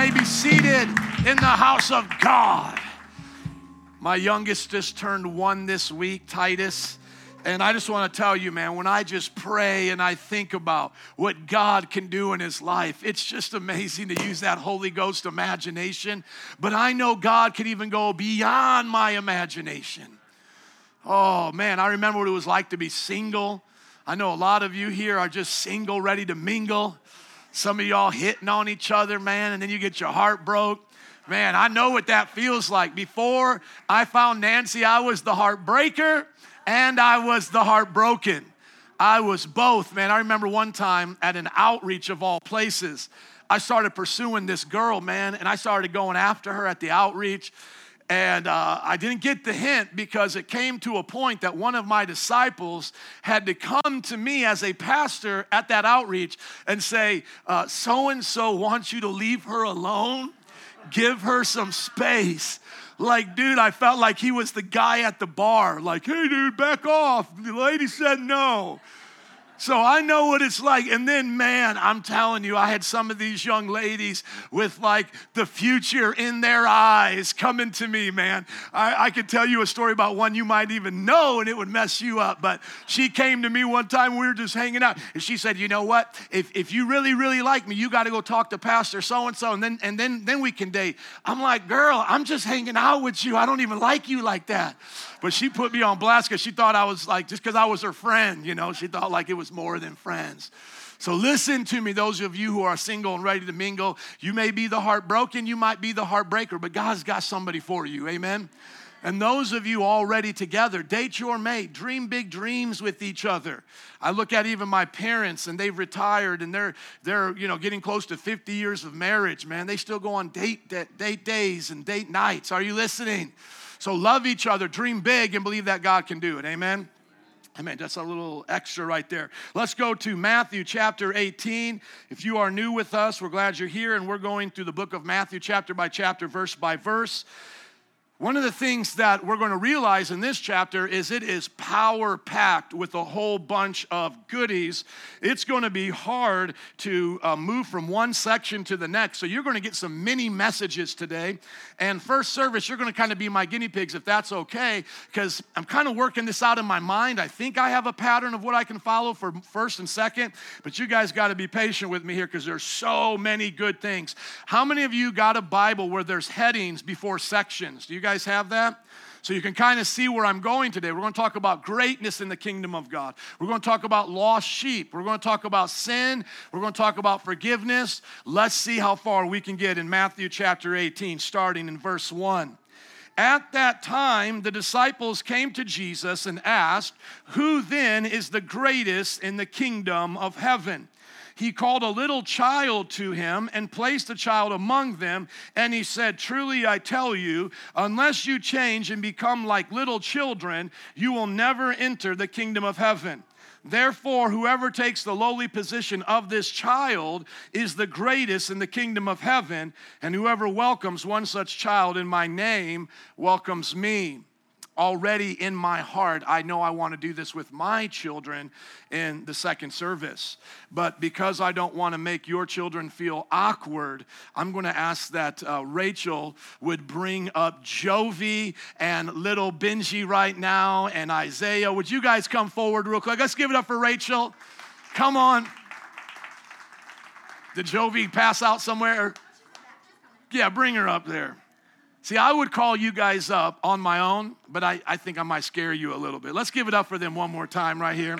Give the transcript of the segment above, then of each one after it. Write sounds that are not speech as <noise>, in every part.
may be seated in the house of God. My youngest just turned one this week, Titus. And I just want to tell you, man, when I just pray and I think about what God can do in his life, it's just amazing to use that Holy Ghost imagination. But I know God can even go beyond my imagination. Oh, man, I remember what it was like to be single. I know a lot of you here are just single, ready to mingle. Some of y'all hitting on each other, man, and then you get your heart broke. Man, I know what that feels like. Before I found Nancy, I was the heartbreaker and I was the heartbroken. I was both, man. I remember one time at an outreach of all places, I started pursuing this girl, man, and I started going after her at the outreach. And uh, I didn't get the hint because it came to a point that one of my disciples had to come to me as a pastor at that outreach and say, So and so wants you to leave her alone, give her some space. Like, dude, I felt like he was the guy at the bar, like, hey, dude, back off. The lady said no. So I know what it's like. And then, man, I'm telling you, I had some of these young ladies with like the future in their eyes coming to me, man. I, I could tell you a story about one you might even know and it would mess you up. But she came to me one time, we were just hanging out, and she said, You know what? If, if you really, really like me, you got to go talk to Pastor so and so, and then and then then we can date. I'm like, girl, I'm just hanging out with you. I don't even like you like that. But she put me on blast because she thought I was like, just because I was her friend, you know, she thought like it was more than friends. So listen to me, those of you who are single and ready to mingle. You may be the heartbroken, you might be the heartbreaker, but God's got somebody for you. Amen. And those of you already together, date your mate, dream big dreams with each other. I look at even my parents and they've retired and they're they're you know getting close to 50 years of marriage, man. They still go on date date days and date nights. Are you listening? So love each other, dream big, and believe that God can do it. Amen. Amen. That's a little extra right there. Let's go to Matthew chapter 18. If you are new with us, we're glad you're here, and we're going through the book of Matthew chapter by chapter, verse by verse. One of the things that we're going to realize in this chapter is it is power packed with a whole bunch of goodies. It's going to be hard to uh, move from one section to the next. So you're going to get some mini messages today. And first service, you're going to kind of be my guinea pigs if that's okay, because I'm kind of working this out in my mind. I think I have a pattern of what I can follow for first and second, but you guys got to be patient with me here because there's so many good things. How many of you got a Bible where there's headings before sections? Do you guys? Guys have that? So you can kind of see where I'm going today. We're going to talk about greatness in the kingdom of God. We're going to talk about lost sheep. We're going to talk about sin. We're going to talk about forgiveness. Let's see how far we can get in Matthew chapter 18, starting in verse 1. At that time, the disciples came to Jesus and asked, Who then is the greatest in the kingdom of heaven? He called a little child to him and placed the child among them. And he said, Truly I tell you, unless you change and become like little children, you will never enter the kingdom of heaven. Therefore, whoever takes the lowly position of this child is the greatest in the kingdom of heaven, and whoever welcomes one such child in my name welcomes me already in my heart, I know I want to do this with my children in the second service. But because I don't want to make your children feel awkward, I'm going to ask that uh, Rachel would bring up Jovi and little Benji right now and Isaiah. Would you guys come forward real quick? Let's give it up for Rachel. Come on. Did Jovi pass out somewhere? Yeah, bring her up there. See, I would call you guys up on my own, but I, I think I might scare you a little bit. Let's give it up for them one more time right here.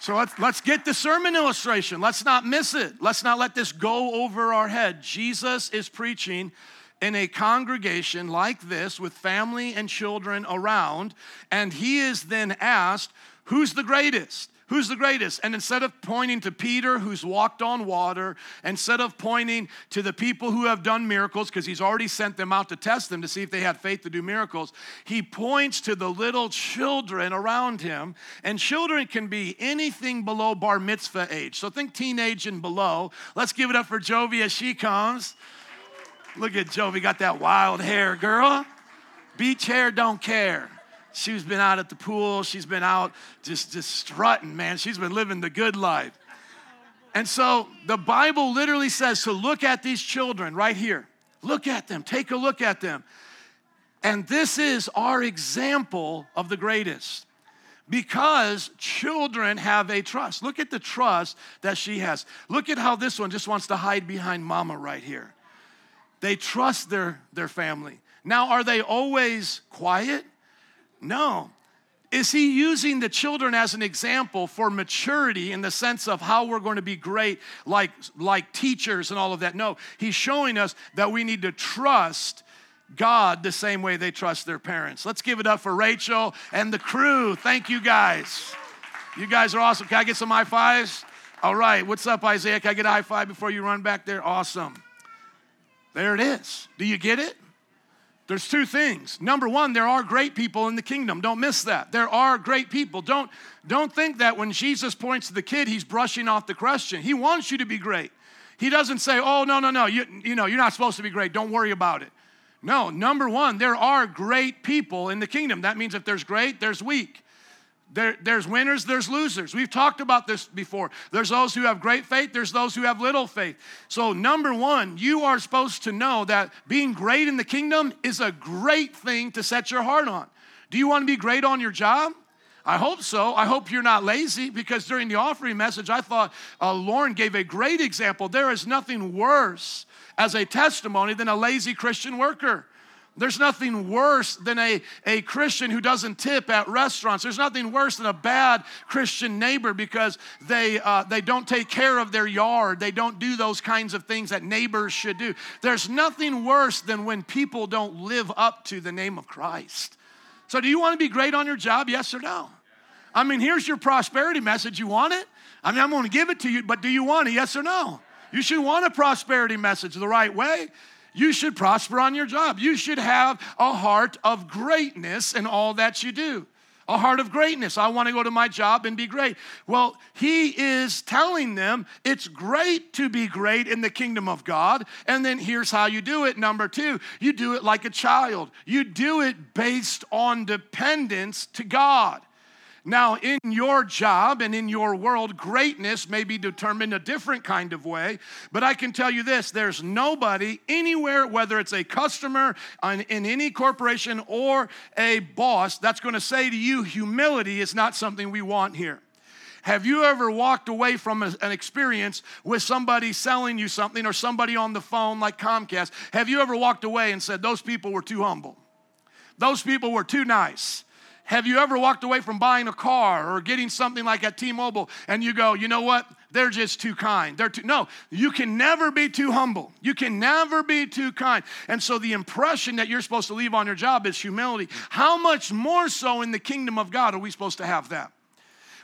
So let's, let's get the sermon illustration. Let's not miss it. Let's not let this go over our head. Jesus is preaching in a congregation like this with family and children around, and he is then asked, Who's the greatest? Who's the greatest? And instead of pointing to Peter, who's walked on water, instead of pointing to the people who have done miracles, because he's already sent them out to test them to see if they had faith to do miracles, he points to the little children around him. And children can be anything below bar mitzvah age. So think teenage and below. Let's give it up for Jovi as she comes. Look at Jovi, got that wild hair, girl. Beach hair, don't care. She's been out at the pool. She's been out just, just strutting, man. She's been living the good life. And so the Bible literally says to look at these children right here. Look at them, take a look at them. And this is our example of the greatest because children have a trust. Look at the trust that she has. Look at how this one just wants to hide behind mama right here. They trust their, their family. Now, are they always quiet? No. Is he using the children as an example for maturity in the sense of how we're going to be great, like, like teachers and all of that? No, he's showing us that we need to trust God the same way they trust their parents. Let's give it up for Rachel and the crew. Thank you guys. You guys are awesome. Can I get some high fives? All right. What's up, Isaiah? Can I get a high five before you run back there? Awesome. There it is. Do you get it? There's two things. Number one, there are great people in the kingdom. Don't miss that. There are great people. Don't, don't think that when Jesus points to the kid, he's brushing off the question. He wants you to be great. He doesn't say, oh, no, no, no, you, you know, you're not supposed to be great. Don't worry about it. No, number one, there are great people in the kingdom. That means if there's great, there's weak. There, there's winners, there's losers. We've talked about this before. There's those who have great faith, there's those who have little faith. So, number one, you are supposed to know that being great in the kingdom is a great thing to set your heart on. Do you want to be great on your job? I hope so. I hope you're not lazy because during the offering message, I thought uh, Lauren gave a great example. There is nothing worse as a testimony than a lazy Christian worker. There's nothing worse than a, a Christian who doesn't tip at restaurants. There's nothing worse than a bad Christian neighbor because they, uh, they don't take care of their yard. They don't do those kinds of things that neighbors should do. There's nothing worse than when people don't live up to the name of Christ. So, do you want to be great on your job? Yes or no? I mean, here's your prosperity message. You want it? I mean, I'm going to give it to you, but do you want it? Yes or no? You should want a prosperity message the right way. You should prosper on your job. You should have a heart of greatness in all that you do. A heart of greatness. I want to go to my job and be great. Well, he is telling them it's great to be great in the kingdom of God. And then here's how you do it. Number two, you do it like a child, you do it based on dependence to God. Now, in your job and in your world, greatness may be determined a different kind of way, but I can tell you this there's nobody anywhere, whether it's a customer in any corporation or a boss, that's going to say to you, humility is not something we want here. Have you ever walked away from an experience with somebody selling you something or somebody on the phone like Comcast? Have you ever walked away and said, Those people were too humble? Those people were too nice. Have you ever walked away from buying a car or getting something like at T-Mobile and you go, you know what? They're just too kind. They're too no. You can never be too humble. You can never be too kind. And so the impression that you're supposed to leave on your job is humility. How much more so in the kingdom of God are we supposed to have that?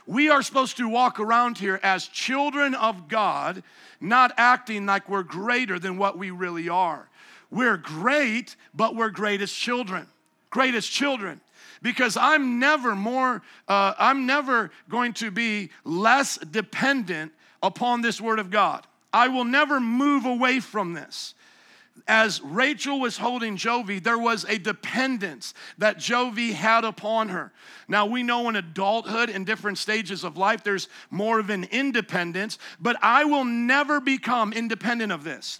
We are supposed to walk around here as children of God, not acting like we're greater than what we really are. We're great, but we're greatest children. Greatest children because I'm never more, uh, I'm never going to be less dependent upon this word of God. I will never move away from this. As Rachel was holding Jovi, there was a dependence that Jovi had upon her. Now, we know in adulthood in different stages of life, there's more of an independence, but I will never become independent of this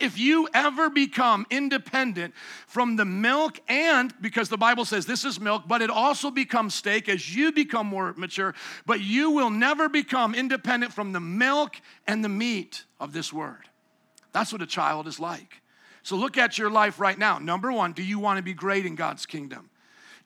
if you ever become independent from the milk, and because the Bible says this is milk, but it also becomes steak as you become more mature, but you will never become independent from the milk and the meat of this word. That's what a child is like. So look at your life right now. Number one, do you want to be great in God's kingdom?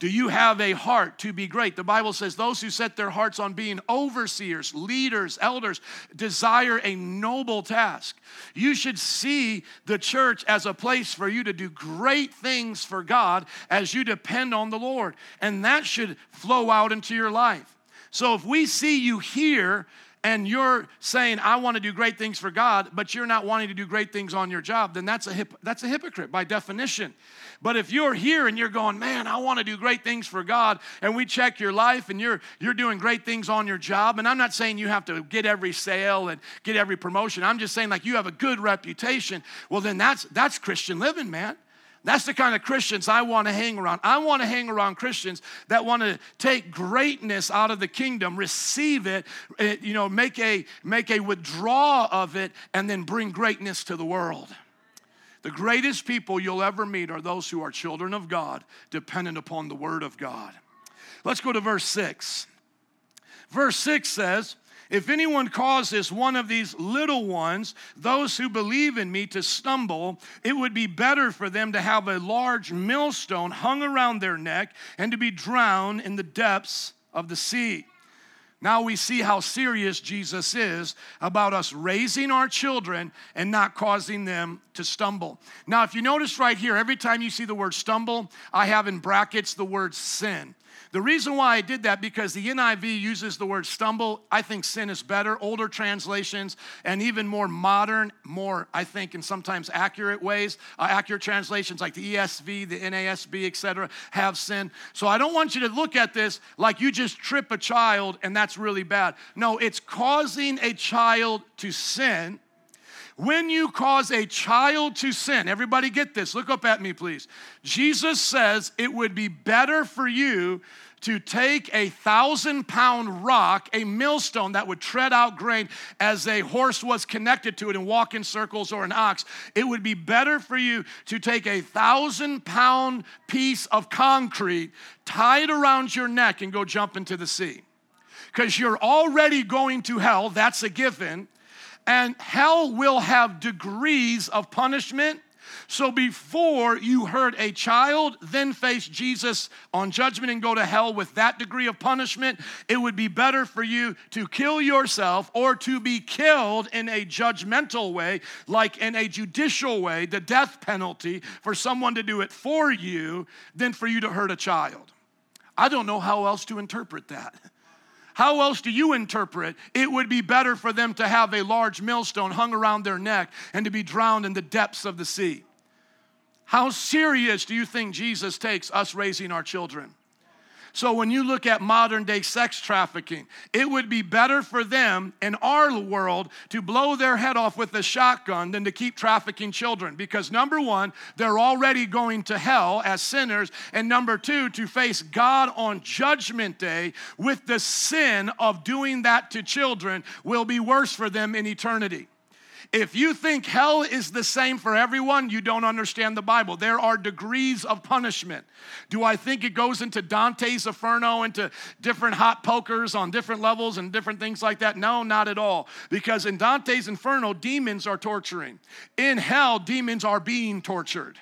Do you have a heart to be great? The Bible says those who set their hearts on being overseers, leaders, elders desire a noble task. You should see the church as a place for you to do great things for God as you depend on the Lord. And that should flow out into your life. So if we see you here and you're saying I want to do great things for God, but you're not wanting to do great things on your job, then that's a hip, that's a hypocrite by definition. But if you're here and you're going, man, I want to do great things for God, and we check your life and you're you're doing great things on your job, and I'm not saying you have to get every sale and get every promotion. I'm just saying like you have a good reputation. Well, then that's that's Christian living, man. That's the kind of Christians I want to hang around. I want to hang around Christians that want to take greatness out of the kingdom, receive it, eh, you know, make a make a withdrawal of it and then bring greatness to the world. The greatest people you'll ever meet are those who are children of God, dependent upon the word of God. Let's go to verse 6. Verse 6 says, if anyone causes one of these little ones, those who believe in me, to stumble, it would be better for them to have a large millstone hung around their neck and to be drowned in the depths of the sea. Now we see how serious Jesus is about us raising our children and not causing them to stumble. Now, if you notice right here, every time you see the word stumble, I have in brackets the word sin. The reason why I did that because the NIV uses the word stumble. I think sin is better. Older translations and even more modern, more I think in sometimes accurate ways, uh, accurate translations like the ESV, the NASB, etc., have sin. So I don't want you to look at this like you just trip a child and that's really bad. No, it's causing a child to sin. When you cause a child to sin, everybody get this, look up at me, please. Jesus says it would be better for you to take a thousand pound rock, a millstone that would tread out grain as a horse was connected to it and walk in circles or an ox. It would be better for you to take a thousand pound piece of concrete, tie it around your neck, and go jump into the sea. Because you're already going to hell, that's a given. And hell will have degrees of punishment so before you hurt a child, then face Jesus on judgment and go to hell with that degree of punishment, it would be better for you to kill yourself or to be killed in a judgmental way, like in a judicial way, the death penalty for someone to do it for you, than for you to hurt a child. I don't know how else to interpret that. <laughs> How else do you interpret it would be better for them to have a large millstone hung around their neck and to be drowned in the depths of the sea? How serious do you think Jesus takes us raising our children? So, when you look at modern day sex trafficking, it would be better for them in our world to blow their head off with a shotgun than to keep trafficking children. Because, number one, they're already going to hell as sinners. And number two, to face God on Judgment Day with the sin of doing that to children will be worse for them in eternity. If you think hell is the same for everyone, you don't understand the Bible. There are degrees of punishment. Do I think it goes into Dante's Inferno, into different hot pokers on different levels and different things like that? No, not at all. Because in Dante's Inferno, demons are torturing. In hell, demons are being tortured.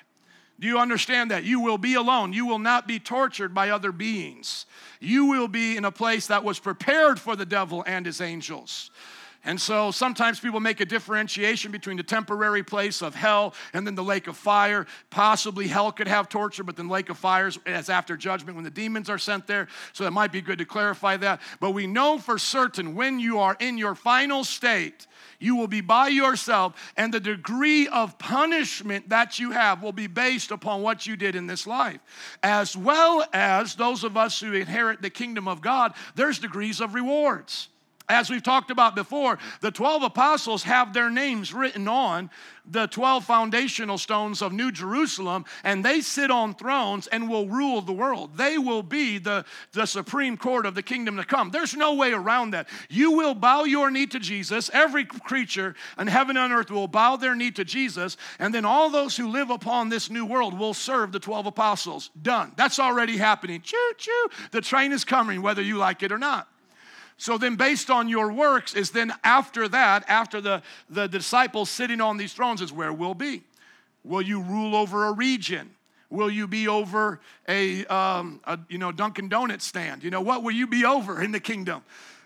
Do you understand that? You will be alone. You will not be tortured by other beings. You will be in a place that was prepared for the devil and his angels. And so sometimes people make a differentiation between the temporary place of hell and then the lake of fire. Possibly hell could have torture, but then lake of fire is after judgment when the demons are sent there. So it might be good to clarify that. But we know for certain when you are in your final state, you will be by yourself, and the degree of punishment that you have will be based upon what you did in this life. As well as those of us who inherit the kingdom of God, there's degrees of rewards. As we've talked about before, the 12 apostles have their names written on the 12 foundational stones of New Jerusalem, and they sit on thrones and will rule the world. They will be the, the supreme court of the kingdom to come. There's no way around that. You will bow your knee to Jesus. Every creature in heaven and earth will bow their knee to Jesus, and then all those who live upon this new world will serve the 12 apostles. Done. That's already happening. Choo choo. The train is coming, whether you like it or not. So then, based on your works, is then after that, after the, the disciples sitting on these thrones, is where we'll be. Will you rule over a region? Will you be over a, um, a you know Dunkin' Donut stand? You know what will you be over in the kingdom?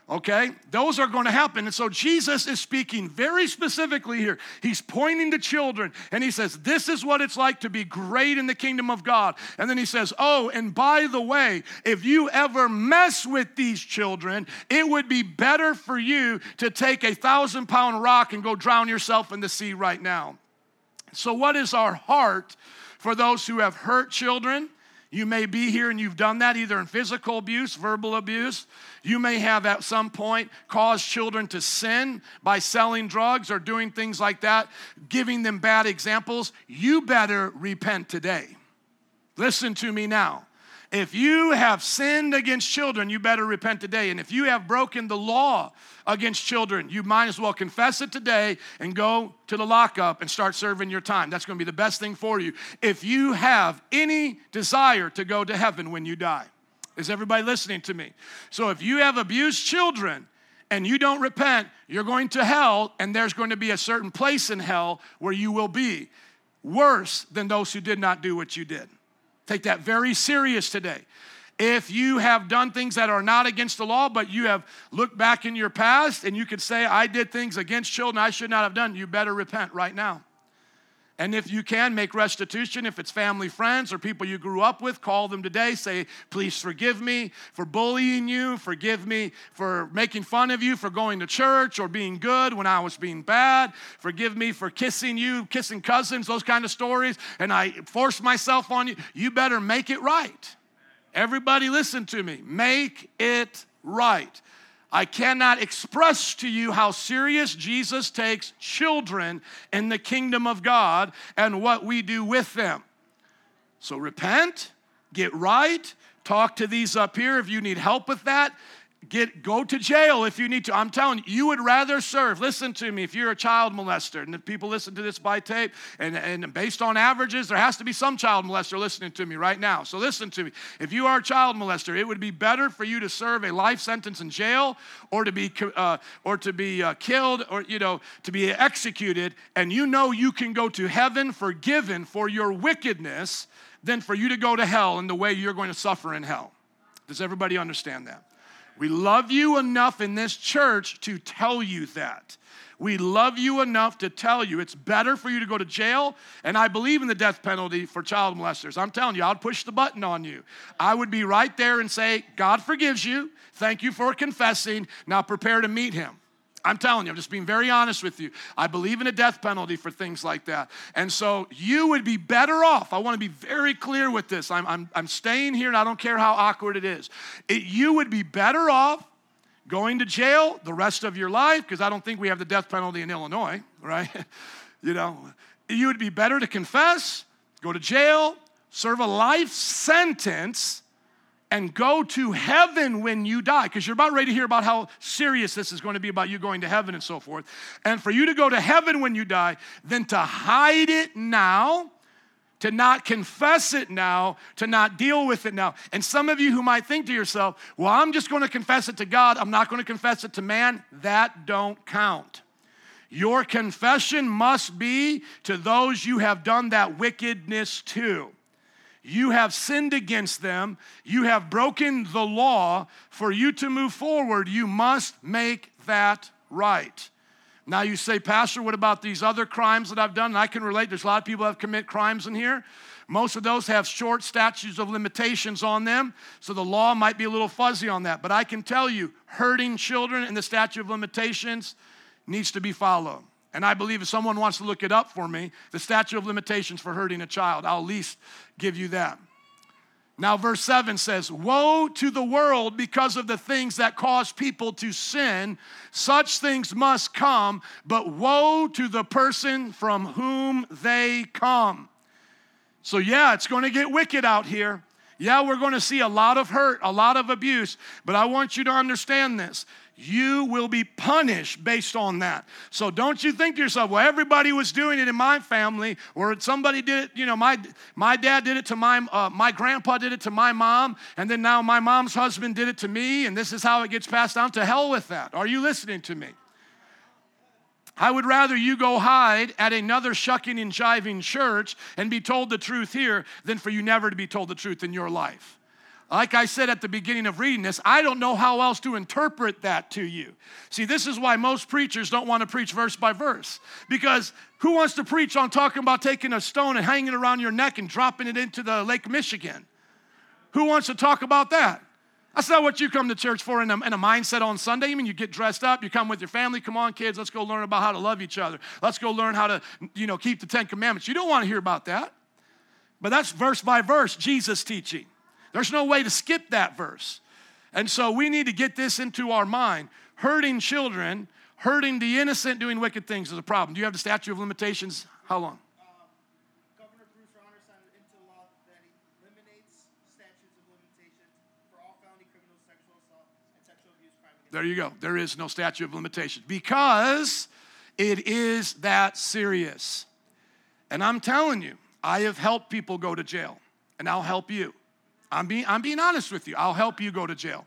Okay? Those are going to happen. And so Jesus is speaking very specifically here. He's pointing to children and he says, This is what it's like to be great in the kingdom of God. And then he says, Oh, and by the way, if you ever mess with these children, it would be better for you to take a thousand pound rock and go drown yourself in the sea right now. So, what is our heart for those who have hurt children? You may be here and you've done that either in physical abuse, verbal abuse. You may have at some point caused children to sin by selling drugs or doing things like that, giving them bad examples. You better repent today. Listen to me now. If you have sinned against children, you better repent today. And if you have broken the law against children, you might as well confess it today and go to the lockup and start serving your time. That's going to be the best thing for you. If you have any desire to go to heaven when you die, is everybody listening to me? So if you have abused children, and you don't repent, you're going to hell, and there's going to be a certain place in hell where you will be worse than those who did not do what you did. Take that very serious today. If you have done things that are not against the law, but you have looked back in your past and you could say, I did things against children I should not have done, you better repent right now. And if you can, make restitution. If it's family, friends, or people you grew up with, call them today. Say, please forgive me for bullying you. Forgive me for making fun of you for going to church or being good when I was being bad. Forgive me for kissing you, kissing cousins, those kind of stories. And I forced myself on you. You better make it right. Everybody, listen to me. Make it right. I cannot express to you how serious Jesus takes children in the kingdom of God and what we do with them. So repent, get right, talk to these up here if you need help with that. Get go to jail if you need to. I'm telling you, you would rather serve. Listen to me. If you're a child molester, and if people listen to this by tape, and, and based on averages, there has to be some child molester listening to me right now. So listen to me. If you are a child molester, it would be better for you to serve a life sentence in jail, or to be uh, or to be uh, killed, or you know to be executed, and you know you can go to heaven forgiven for your wickedness, than for you to go to hell in the way you're going to suffer in hell. Does everybody understand that? We love you enough in this church to tell you that. We love you enough to tell you it's better for you to go to jail. And I believe in the death penalty for child molesters. I'm telling you, I'd push the button on you. I would be right there and say, God forgives you. Thank you for confessing. Now prepare to meet him. I'm telling you, I'm just being very honest with you. I believe in a death penalty for things like that. And so you would be better off. I want to be very clear with this. I'm, I'm, I'm staying here and I don't care how awkward it is. It, you would be better off going to jail the rest of your life, because I don't think we have the death penalty in Illinois, right? <laughs> you know, you would be better to confess, go to jail, serve a life sentence and go to heaven when you die, because you're about ready to hear about how serious this is going to be about you going to heaven and so forth. And for you to go to heaven when you die, then to hide it now, to not confess it now, to not deal with it now. And some of you who might think to yourself, well, I'm just going to confess it to God, I'm not going to confess it to man, that don't count. Your confession must be to those you have done that wickedness to. You have sinned against them. You have broken the law. For you to move forward, you must make that right. Now you say, Pastor, what about these other crimes that I've done? And I can relate. There's a lot of people that have commit crimes in here. Most of those have short statutes of limitations on them, so the law might be a little fuzzy on that. But I can tell you, hurting children in the statute of limitations needs to be followed. And I believe if someone wants to look it up for me, the statute of limitations for hurting a child, I'll at least give you that. Now, verse 7 says, Woe to the world because of the things that cause people to sin. Such things must come, but woe to the person from whom they come. So, yeah, it's going to get wicked out here. Yeah, we're going to see a lot of hurt, a lot of abuse, but I want you to understand this you will be punished based on that. So don't you think to yourself, well, everybody was doing it in my family, or somebody did it, you know, my, my dad did it to my, uh, my grandpa did it to my mom, and then now my mom's husband did it to me, and this is how it gets passed down. To hell with that. Are you listening to me? I would rather you go hide at another shucking and jiving church and be told the truth here than for you never to be told the truth in your life. Like I said at the beginning of reading this, I don't know how else to interpret that to you. See, this is why most preachers don't want to preach verse by verse. Because who wants to preach on talking about taking a stone and hanging it around your neck and dropping it into the Lake Michigan? Who wants to talk about that? That's not what you come to church for in a, in a mindset on Sunday. I mean, you get dressed up, you come with your family. Come on, kids, let's go learn about how to love each other. Let's go learn how to, you know, keep the Ten Commandments. You don't want to hear about that. But that's verse by verse, Jesus teaching. There's no way to skip that verse. And so we need to get this into our mind. Hurting children, hurting the innocent, doing wicked things is a problem. Do you have the statute of limitations? How long? There you go. There is no statute of limitations because it is that serious. And I'm telling you, I have helped people go to jail, and I'll help you. I'm being, I'm being honest with you. I'll help you go to jail.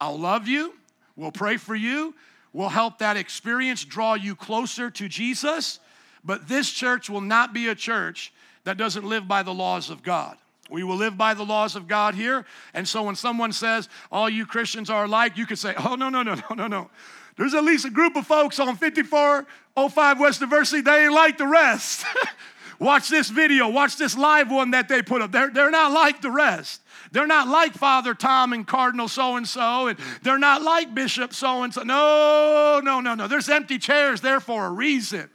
I'll love you. We'll pray for you. We'll help that experience draw you closer to Jesus. But this church will not be a church that doesn't live by the laws of God. We will live by the laws of God here. And so when someone says, all you Christians are alike, you could say, oh, no, no, no, no, no, no. There's at least a group of folks on 5405 West Diversey, they ain't like the rest. <laughs> watch this video, watch this live one that they put up. They're, they're not like the rest. They're not like Father Tom and Cardinal so and so, and they're not like Bishop so and so. No, no, no, no. There's empty chairs there for a reason.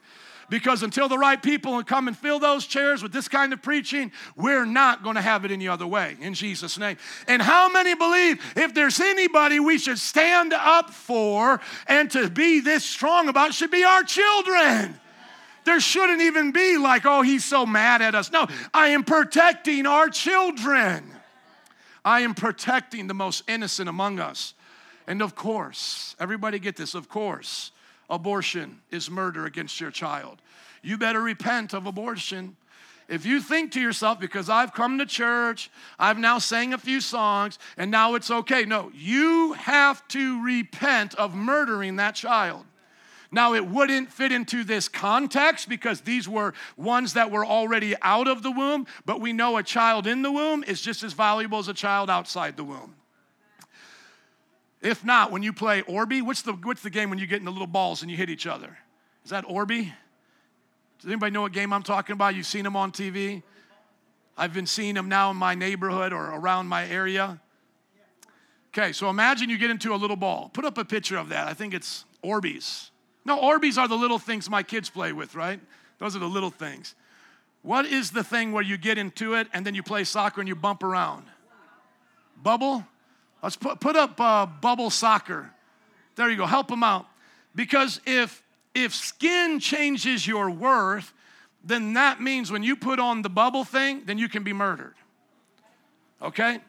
Because until the right people come and fill those chairs with this kind of preaching, we're not going to have it any other way in Jesus' name. And how many believe if there's anybody we should stand up for and to be this strong about should be our children? There shouldn't even be like, oh, he's so mad at us. No, I am protecting our children. I am protecting the most innocent among us. And of course, everybody get this, of course, abortion is murder against your child. You better repent of abortion. If you think to yourself, because I've come to church, I've now sang a few songs, and now it's okay. No, you have to repent of murdering that child. Now, it wouldn't fit into this context because these were ones that were already out of the womb, but we know a child in the womb is just as valuable as a child outside the womb. If not, when you play Orby, what's the, what's the game when you get in the little balls and you hit each other? Is that Orby? Does anybody know what game I'm talking about? You've seen them on TV? I've been seeing them now in my neighborhood or around my area. Okay, so imagine you get into a little ball. Put up a picture of that. I think it's Orbeez. No, Orbeez are the little things my kids play with, right? Those are the little things. What is the thing where you get into it and then you play soccer and you bump around? Bubble? Let's put, put up uh, bubble soccer. There you go. Help them out. Because if if skin changes your worth, then that means when you put on the bubble thing, then you can be murdered. Okay?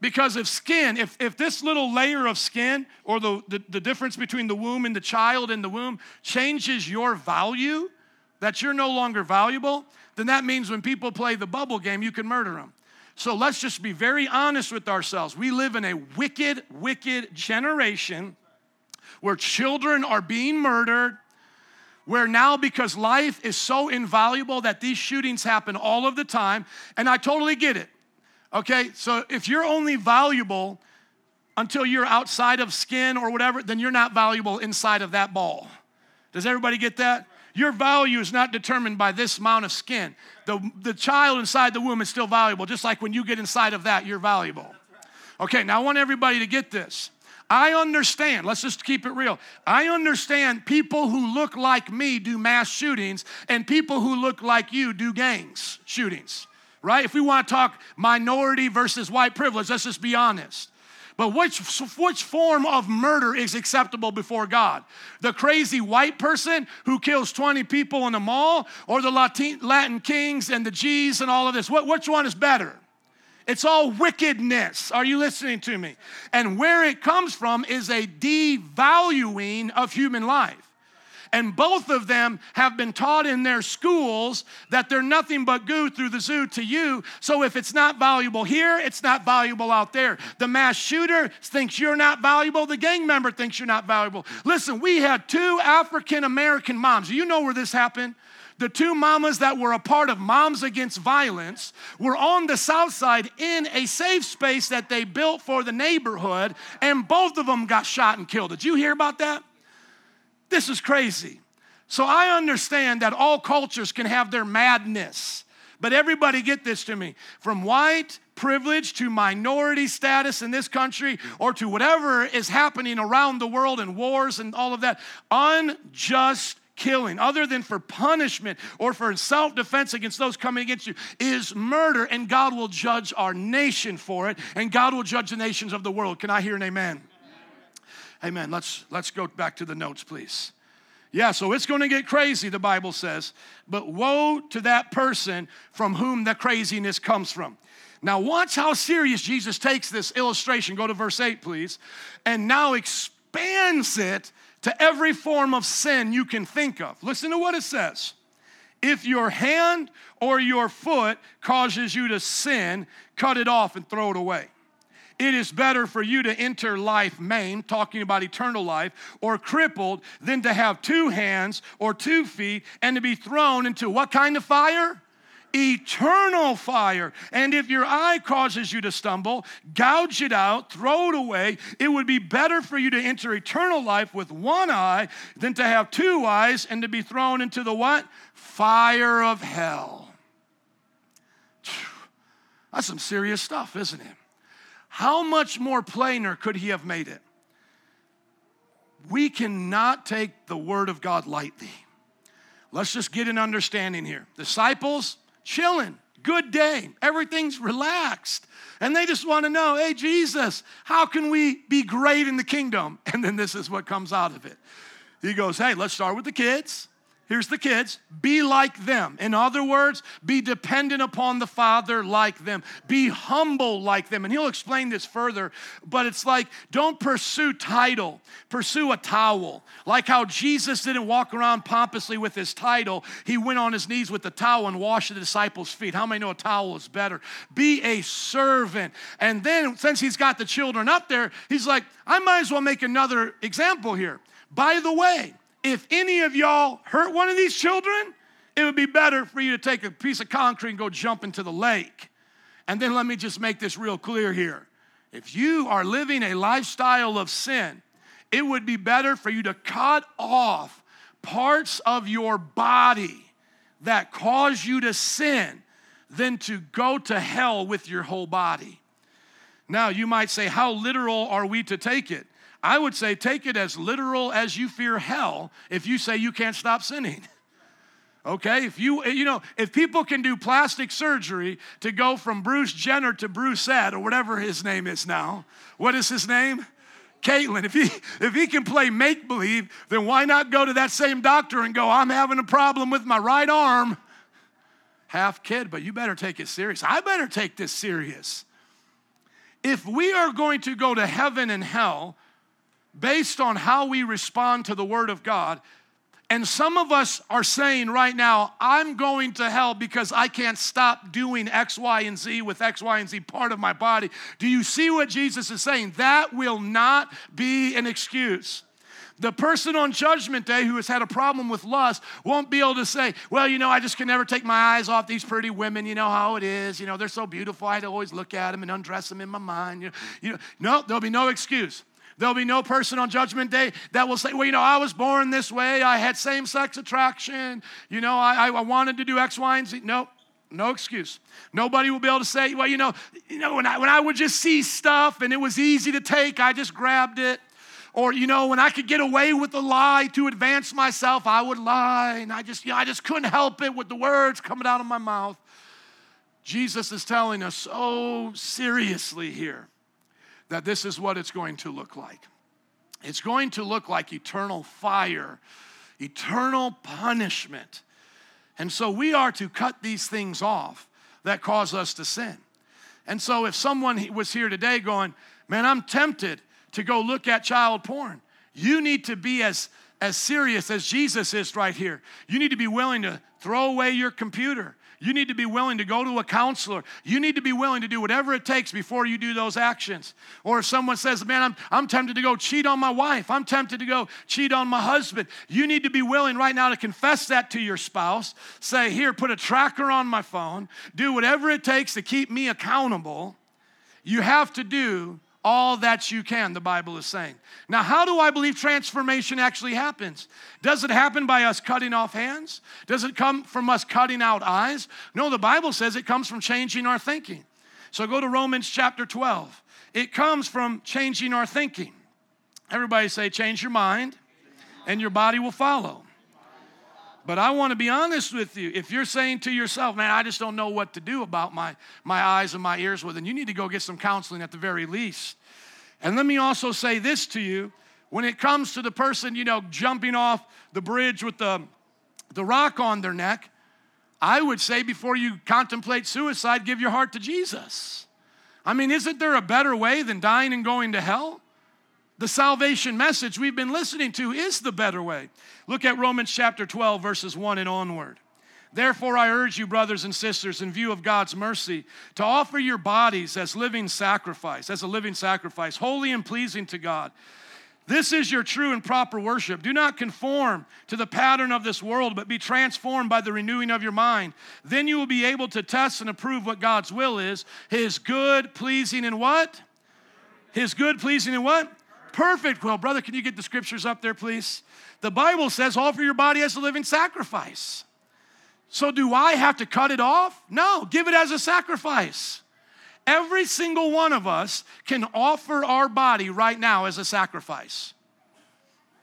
Because if skin, if, if this little layer of skin or the, the, the difference between the womb and the child in the womb changes your value, that you're no longer valuable, then that means when people play the bubble game, you can murder them. So let's just be very honest with ourselves. We live in a wicked, wicked generation where children are being murdered, where now because life is so invaluable that these shootings happen all of the time, and I totally get it. Okay, so if you're only valuable until you're outside of skin or whatever, then you're not valuable inside of that ball. Does everybody get that? Your value is not determined by this amount of skin. The, the child inside the womb is still valuable, just like when you get inside of that, you're valuable. Okay, now I want everybody to get this. I understand, let's just keep it real. I understand people who look like me do mass shootings, and people who look like you do gangs shootings, right? If we want to talk minority versus white privilege, let's just be honest. But which, which form of murder is acceptable before God? The crazy white person who kills 20 people in a mall, or the Latin, Latin kings and the G's and all of this? What, which one is better? It's all wickedness. Are you listening to me? And where it comes from is a devaluing of human life. And both of them have been taught in their schools that they're nothing but goo through the zoo to you. So if it's not valuable here, it's not valuable out there. The mass shooter thinks you're not valuable, the gang member thinks you're not valuable. Listen, we had two African American moms. You know where this happened? the two mamas that were a part of Moms Against Violence were on the south side in a safe space that they built for the neighborhood, and both of them got shot and killed. Did you hear about that? This is crazy. So I understand that all cultures can have their madness. But everybody get this to me from white privilege to minority status in this country or to whatever is happening around the world and wars and all of that, unjust killing, other than for punishment or for self defense against those coming against you, is murder, and God will judge our nation for it, and God will judge the nations of the world. Can I hear an amen? Amen. Let's, let's go back to the notes, please. Yeah, so it's going to get crazy, the Bible says. But woe to that person from whom the craziness comes from. Now, watch how serious Jesus takes this illustration. Go to verse 8, please. And now expands it to every form of sin you can think of. Listen to what it says. If your hand or your foot causes you to sin, cut it off and throw it away. It is better for you to enter life maimed, talking about eternal life, or crippled than to have two hands or two feet and to be thrown into what kind of fire? eternal fire. And if your eye causes you to stumble, gouge it out, throw it away. It would be better for you to enter eternal life with one eye than to have two eyes and to be thrown into the what? Fire of hell. That's some serious stuff, isn't it? How much more plainer could he have made it? We cannot take the word of God lightly. Let's just get an understanding here. Disciples, chilling, good day, everything's relaxed. And they just want to know, hey, Jesus, how can we be great in the kingdom? <laughs> And then this is what comes out of it. He goes, hey, let's start with the kids. Here's the kids be like them. In other words, be dependent upon the Father like them. Be humble like them. And he'll explain this further, but it's like don't pursue title, pursue a towel. Like how Jesus didn't walk around pompously with his title, he went on his knees with the towel and washed the disciples' feet. How many know a towel is better? Be a servant. And then, since he's got the children up there, he's like, I might as well make another example here. By the way, if any of y'all hurt one of these children, it would be better for you to take a piece of concrete and go jump into the lake. And then let me just make this real clear here. If you are living a lifestyle of sin, it would be better for you to cut off parts of your body that cause you to sin than to go to hell with your whole body. Now, you might say, How literal are we to take it? I would say take it as literal as you fear hell if you say you can't stop sinning. <laughs> Okay, if you you know if people can do plastic surgery to go from Bruce Jenner to Bruce Brucette or whatever his name is now, what is his name? Caitlyn. If he if he can play make believe, then why not go to that same doctor and go? I'm having a problem with my right arm. Half kid, but you better take it serious. I better take this serious. If we are going to go to heaven and hell based on how we respond to the Word of God. And some of us are saying right now, I'm going to hell because I can't stop doing X, Y, and Z with X, Y, and Z part of my body. Do you see what Jesus is saying? That will not be an excuse. The person on Judgment Day who has had a problem with lust won't be able to say, Well, you know, I just can never take my eyes off these pretty women. You know how it is. You know, they're so beautiful. I'd always look at them and undress them in my mind. You know, you know no, there'll be no excuse. There'll be no person on Judgment Day that will say, Well, you know, I was born this way. I had same sex attraction. You know, I, I wanted to do X, Y, and Z. No, no excuse. Nobody will be able to say, Well, you know, you know when, I, when I would just see stuff and it was easy to take, I just grabbed it. Or, you know, when I could get away with a lie to advance myself, I would lie. And I just, you know, I just couldn't help it with the words coming out of my mouth. Jesus is telling us so seriously here that this is what it's going to look like. It's going to look like eternal fire, eternal punishment. And so we are to cut these things off that cause us to sin. And so if someone was here today going, man, I'm tempted to go look at child porn, you need to be as, as serious as Jesus is right here. You need to be willing to throw away your computer. You need to be willing to go to a counselor. You need to be willing to do whatever it takes before you do those actions. Or if someone says, Man, I'm, I'm tempted to go cheat on my wife, I'm tempted to go cheat on my husband, you need to be willing right now to confess that to your spouse. Say, Here, put a tracker on my phone, do whatever it takes to keep me accountable. You have to do all that you can, the Bible is saying. Now, how do I believe transformation actually happens? Does it happen by us cutting off hands? Does it come from us cutting out eyes? No, the Bible says it comes from changing our thinking. So go to Romans chapter 12. It comes from changing our thinking. Everybody say, change your mind, and your body will follow. But I want to be honest with you. If you're saying to yourself, man, I just don't know what to do about my, my eyes and my ears, well, then you need to go get some counseling at the very least. And let me also say this to you when it comes to the person, you know, jumping off the bridge with the, the rock on their neck, I would say before you contemplate suicide, give your heart to Jesus. I mean, isn't there a better way than dying and going to hell? The salvation message we've been listening to is the better way. Look at Romans chapter 12, verses 1 and onward. Therefore, I urge you, brothers and sisters, in view of God's mercy, to offer your bodies as living sacrifice, as a living sacrifice, holy and pleasing to God. This is your true and proper worship. Do not conform to the pattern of this world, but be transformed by the renewing of your mind. Then you will be able to test and approve what God's will is His good, pleasing, and what? His good, pleasing, and what? Perfect will. Brother, can you get the scriptures up there, please? The Bible says, offer your body as a living sacrifice. So, do I have to cut it off? No, give it as a sacrifice. Every single one of us can offer our body right now as a sacrifice.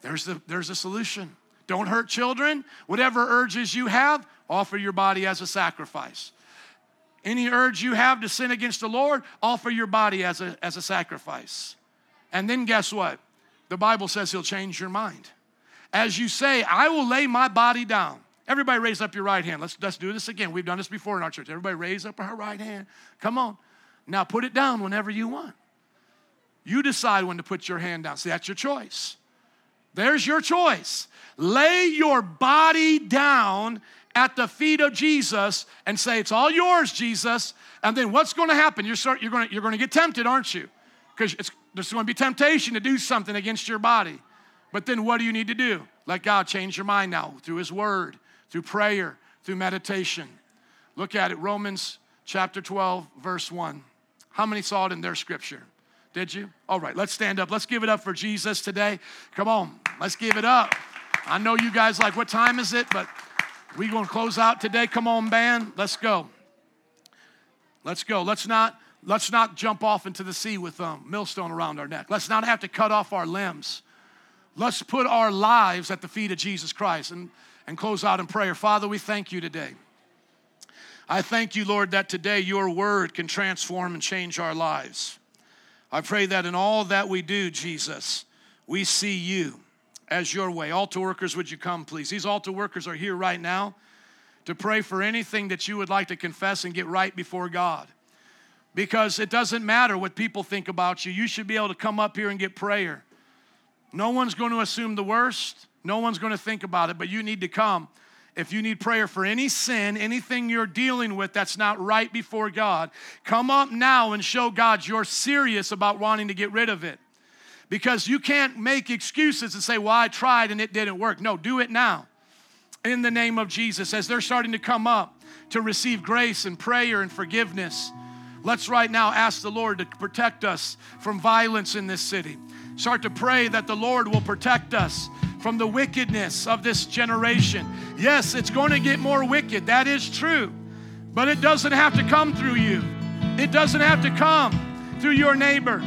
There's the, there's a solution. Don't hurt children. Whatever urges you have, offer your body as a sacrifice. Any urge you have to sin against the Lord, offer your body as a, as a sacrifice. And then guess what? The Bible says He'll change your mind. As you say, I will lay my body down. Everybody raise up your right hand. Let's, let's do this again. We've done this before in our church. Everybody raise up our right hand. Come on. Now put it down whenever you want. You decide when to put your hand down. See, that's your choice. There's your choice. Lay your body down at the feet of Jesus and say, It's all yours, Jesus. And then what's going to happen? You're, start, you're, going to, you're going to get tempted, aren't you? Because there's going to be temptation to do something against your body. But then what do you need to do? Let God change your mind now through His Word, through prayer, through meditation. Look at it, Romans chapter 12, verse 1. How many saw it in their scripture? Did you? All right, let's stand up. Let's give it up for Jesus today. Come on, let's give it up. I know you guys like, what time is it? But we going to close out today. Come on, band. Let's go. Let's go. Let's not let's not jump off into the sea with a millstone around our neck. Let's not have to cut off our limbs. Let's put our lives at the feet of Jesus Christ and, and close out in prayer. Father, we thank you today. I thank you, Lord, that today your word can transform and change our lives. I pray that in all that we do, Jesus, we see you as your way. Altar workers, would you come, please? These altar workers are here right now to pray for anything that you would like to confess and get right before God. Because it doesn't matter what people think about you, you should be able to come up here and get prayer. No one's going to assume the worst, no one's going to think about it, but you need to come if you need prayer for any sin, anything you're dealing with that's not right before God, come up now and show God you're serious about wanting to get rid of it. Because you can't make excuses and say, Well, I tried and it didn't work. No, do it now. In the name of Jesus, as they're starting to come up to receive grace and prayer and forgiveness, let's right now ask the Lord to protect us from violence in this city. Start to pray that the Lord will protect us from the wickedness of this generation. Yes, it's going to get more wicked. That is true. But it doesn't have to come through you, it doesn't have to come through your neighbor.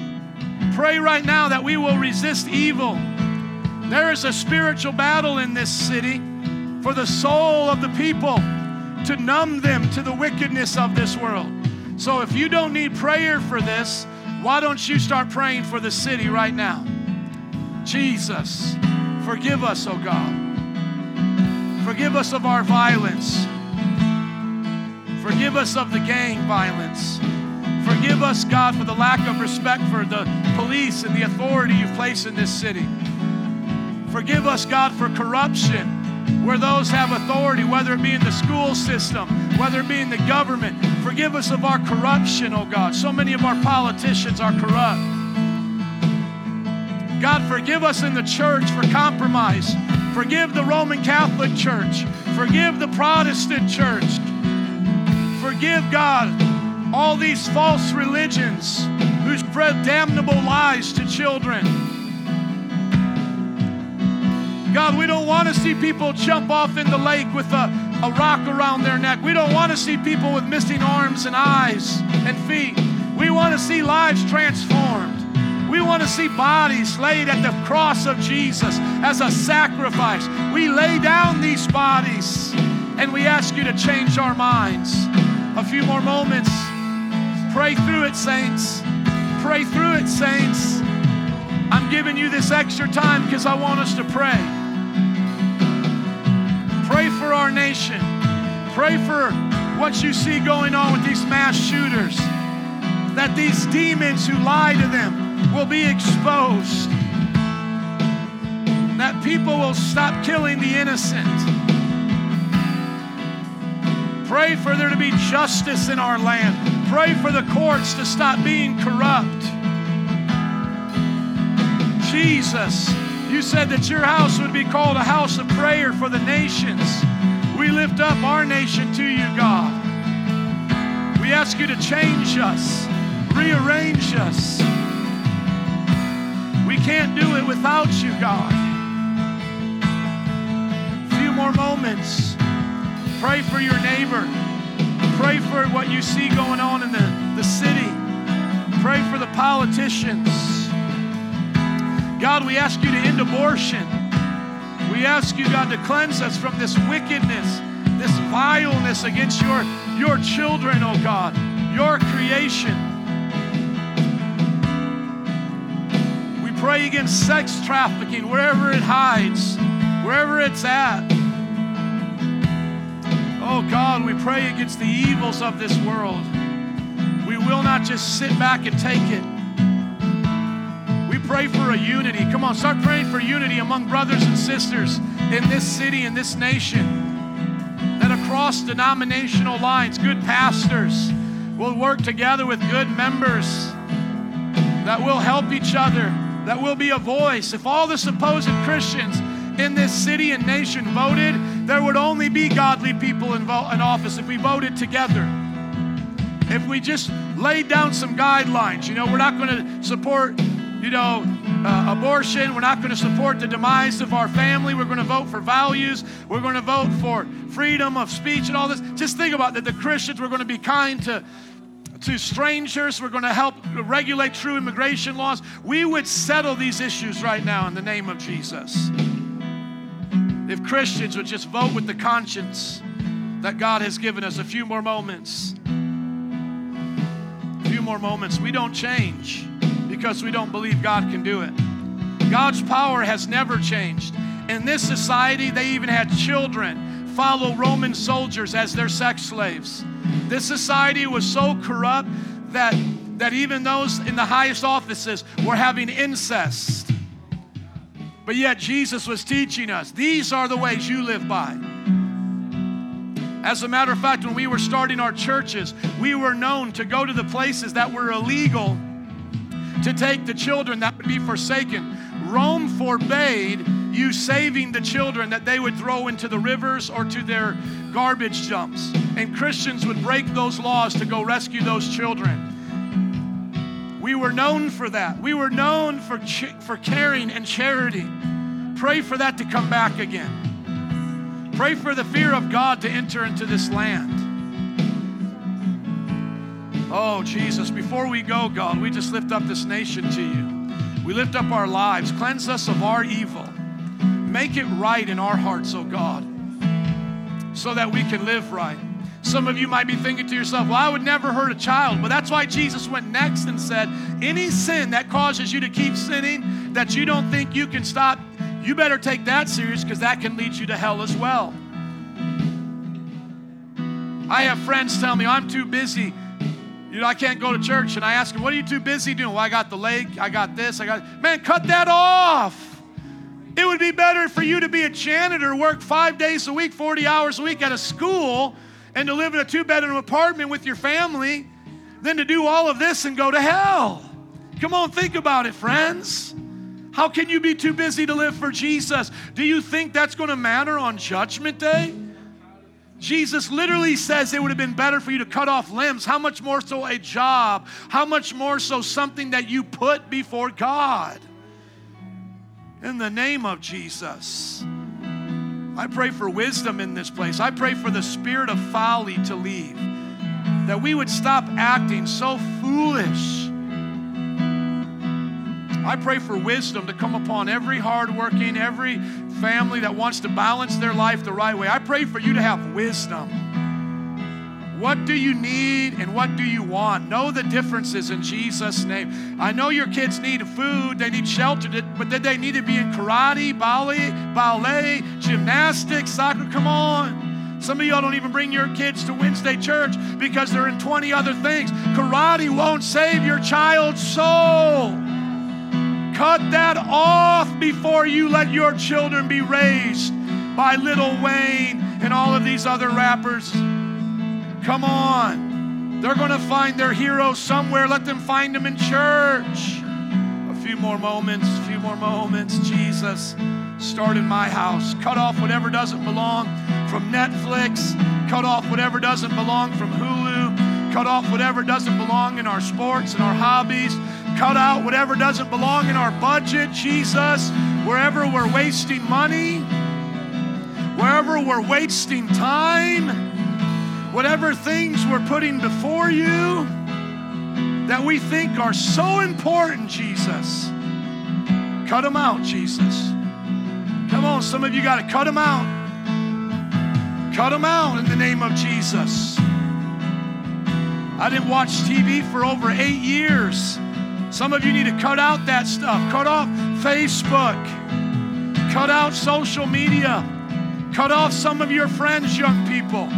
Pray right now that we will resist evil. There is a spiritual battle in this city for the soul of the people to numb them to the wickedness of this world. So if you don't need prayer for this, why don't you start praying for the city right now? Jesus. Forgive us, oh God. Forgive us of our violence. Forgive us of the gang violence. Forgive us, God, for the lack of respect for the police and the authority you've placed in this city. Forgive us, God, for corruption where those have authority, whether it be in the school system, whether it be in the government. Forgive us of our corruption, oh God. So many of our politicians are corrupt. God, forgive us in the church for compromise. Forgive the Roman Catholic Church. Forgive the Protestant Church. Forgive, God, all these false religions who spread damnable lies to children. God, we don't want to see people jump off in the lake with a, a rock around their neck. We don't want to see people with missing arms and eyes and feet. We want to see lives transformed. We want to see bodies laid at the cross of Jesus as a sacrifice. We lay down these bodies and we ask you to change our minds. A few more moments. Pray through it, saints. Pray through it, saints. I'm giving you this extra time because I want us to pray. For our nation. Pray for what you see going on with these mass shooters. That these demons who lie to them will be exposed. That people will stop killing the innocent. Pray for there to be justice in our land. Pray for the courts to stop being corrupt. Jesus, you said that your house would be called a house of prayer for the nations. We lift up our nation to you, God. We ask you to change us, rearrange us. We can't do it without you, God. A few more moments. Pray for your neighbor. Pray for what you see going on in the, the city. Pray for the politicians. God, we ask you to end abortion. We ask you, God, to cleanse us from this wickedness, this vileness against your, your children, oh God, your creation. We pray against sex trafficking wherever it hides, wherever it's at. Oh God, we pray against the evils of this world. We will not just sit back and take it pray for a unity. Come on, start praying for unity among brothers and sisters in this city, in this nation. That across denominational lines, good pastors will work together with good members, that will help each other, that will be a voice. If all the supposed Christians in this city and nation voted, there would only be godly people in, vo- in office if we voted together. If we just laid down some guidelines, you know, we're not going to support you know, uh, abortion. We're not going to support the demise of our family. We're going to vote for values. We're going to vote for freedom of speech and all this. Just think about that. The Christians, we're going to be kind to, to strangers. We're going to help regulate true immigration laws. We would settle these issues right now in the name of Jesus. If Christians would just vote with the conscience that God has given us, a few more moments. A few more moments. We don't change because we don't believe God can do it. God's power has never changed. In this society, they even had children follow Roman soldiers as their sex slaves. This society was so corrupt that, that even those in the highest offices were having incest. But yet, Jesus was teaching us these are the ways you live by. As a matter of fact, when we were starting our churches, we were known to go to the places that were illegal to take the children that would be forsaken. Rome forbade you saving the children that they would throw into the rivers or to their garbage dumps. And Christians would break those laws to go rescue those children. We were known for that. We were known for, ch- for caring and charity. Pray for that to come back again. Pray for the fear of God to enter into this land. Oh, Jesus, before we go, God, we just lift up this nation to you. We lift up our lives. Cleanse us of our evil. Make it right in our hearts, oh God, so that we can live right. Some of you might be thinking to yourself, well, I would never hurt a child. But that's why Jesus went next and said, any sin that causes you to keep sinning, that you don't think you can stop, you better take that serious because that can lead you to hell as well. I have friends tell me, I'm too busy you know, I can't go to church. And I ask him, What are you too busy doing? Well, I got the leg, I got this, I got. Man, cut that off. It would be better for you to be a janitor, work five days a week, 40 hours a week at a school, and to live in a two bedroom apartment with your family than to do all of this and go to hell. Come on, think about it, friends. How can you be too busy to live for Jesus? Do you think that's going to matter on Judgment Day? Jesus literally says it would have been better for you to cut off limbs. How much more so a job? How much more so something that you put before God? In the name of Jesus. I pray for wisdom in this place. I pray for the spirit of folly to leave. That we would stop acting so foolish. I pray for wisdom to come upon every hardworking, every family that wants to balance their life the right way. I pray for you to have wisdom. What do you need and what do you want? Know the differences in Jesus' name. I know your kids need food, they need shelter, but did they need to be in karate, ballet, ballet, gymnastics, soccer? Come on. Some of y'all don't even bring your kids to Wednesday church because they're in 20 other things. Karate won't save your child's soul. Cut that off before you let your children be raised by Little Wayne and all of these other rappers. Come on. They're going to find their hero somewhere. Let them find him in church. A few more moments, a few more moments. Jesus, start in my house. Cut off whatever doesn't belong from Netflix. Cut off whatever doesn't belong from Hulu. Cut off whatever doesn't belong in our sports and our hobbies. Cut out whatever doesn't belong in our budget, Jesus. Wherever we're wasting money, wherever we're wasting time whatever things we're putting before you that we think are so important, Jesus, cut them out, Jesus. Come on, some of you got to cut them out. Cut them out in the name of Jesus. I didn't watch TV for over eight years. Some of you need to cut out that stuff. Cut off Facebook. Cut out social media. Cut off some of your friends, young people.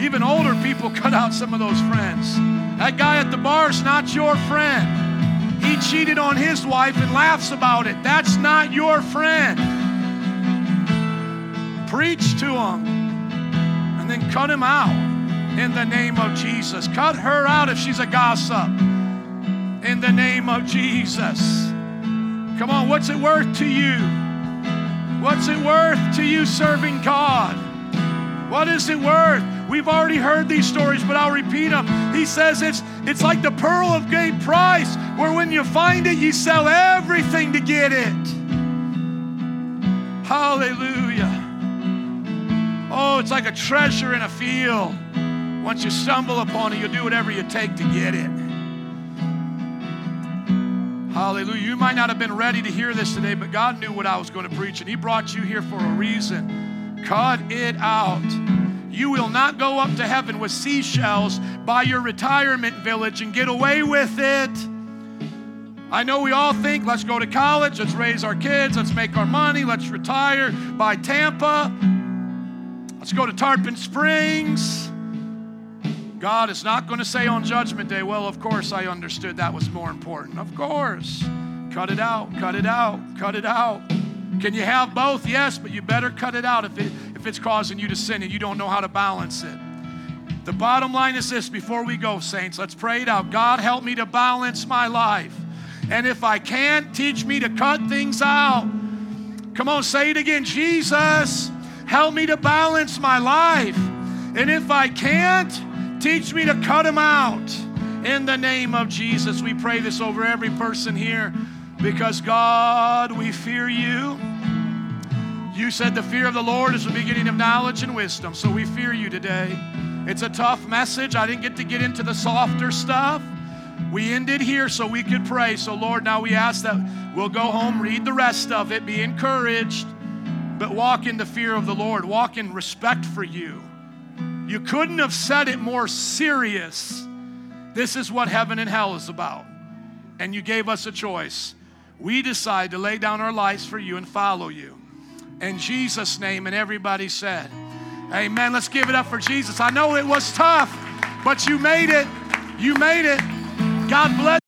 Even older people <laughs> cut out some of those friends. That guy at the bar is not your friend. He cheated on his wife and laughs about it. That's not your friend. Preach to him and then cut him out in the name of Jesus. Cut her out if she's a gossip in the name of Jesus. Come on, what's it worth to you? What's it worth to you serving God? What is it worth? We've already heard these stories, but I'll repeat them. He says it's, it's like the pearl of great price, where when you find it, you sell everything to get it. Hallelujah. Oh, it's like a treasure in a field. Once you stumble upon it, you'll do whatever you take to get it. Hallelujah. You might not have been ready to hear this today, but God knew what I was going to preach, and He brought you here for a reason. Cut it out. You will not go up to heaven with seashells by your retirement village and get away with it. I know we all think, let's go to college, let's raise our kids, let's make our money, let's retire by Tampa, let's go to Tarpon Springs. God is not going to say on Judgment Day, well, of course I understood that was more important. Of course. Cut it out, cut it out, cut it out. Can you have both? Yes, but you better cut it out if, it, if it's causing you to sin and you don't know how to balance it. The bottom line is this before we go, saints, let's pray it out. God, help me to balance my life. And if I can't, teach me to cut things out. Come on, say it again. Jesus, help me to balance my life. And if I can't, teach me to cut them out. In the name of Jesus, we pray this over every person here. Because God, we fear you. You said the fear of the Lord is the beginning of knowledge and wisdom. So we fear you today. It's a tough message. I didn't get to get into the softer stuff. We ended here so we could pray. So, Lord, now we ask that we'll go home, read the rest of it, be encouraged, but walk in the fear of the Lord, walk in respect for you. You couldn't have said it more serious. This is what heaven and hell is about. And you gave us a choice we decide to lay down our lives for you and follow you. In Jesus' name, and everybody said, Amen. Let's give it up for Jesus. I know it was tough, but you made it. You made it. God bless.